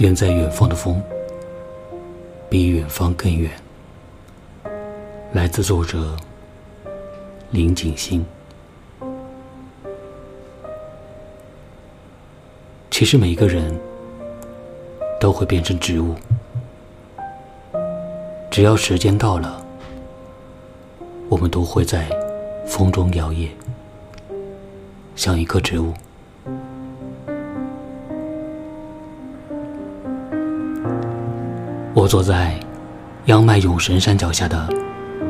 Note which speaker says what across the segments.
Speaker 1: 远在远方的风，比远方更远。来自作者林景星。其实每个人都会变成植物，只要时间到了，我们都会在风中摇曳，像一棵植物。我坐在央迈永神山脚下的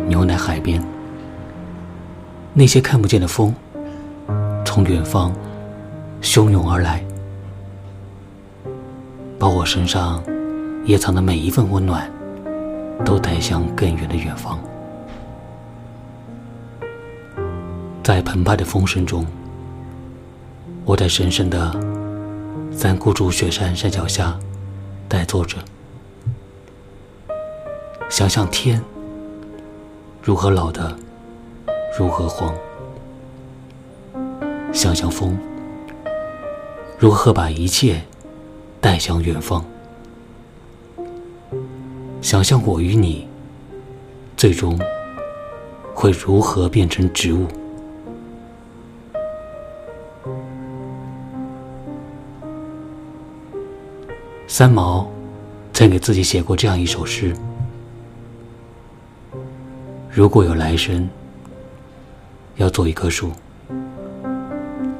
Speaker 1: 牛奶海边，那些看不见的风从远方汹涌而来，把我身上掖藏的每一份温暖都带向更远的远方。在澎湃的风声中，我在神圣的三孤竹雪山山脚下呆坐着。想象天如何老的如何黄，想象风如何把一切带向远方，想象我与你最终会如何变成植物。三毛曾给自己写过这样一首诗。如果有来生，要做一棵树，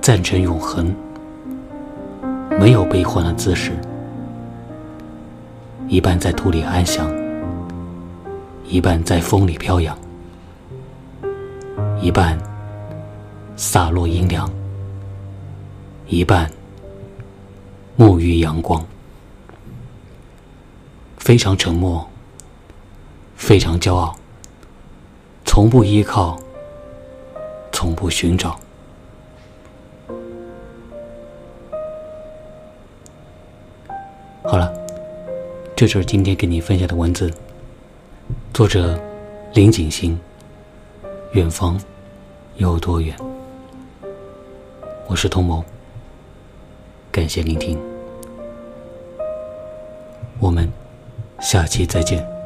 Speaker 1: 赞成永恒，没有悲欢的姿势，一半在土里安详，一半在风里飘扬，一半洒落阴凉，一半沐浴阳光，非常沉默，非常骄傲。从不依靠，从不寻找。好了，这就是今天给你分享的文字。作者林景星。远方有多远？我是童谋。感谢聆听，我们下期再见。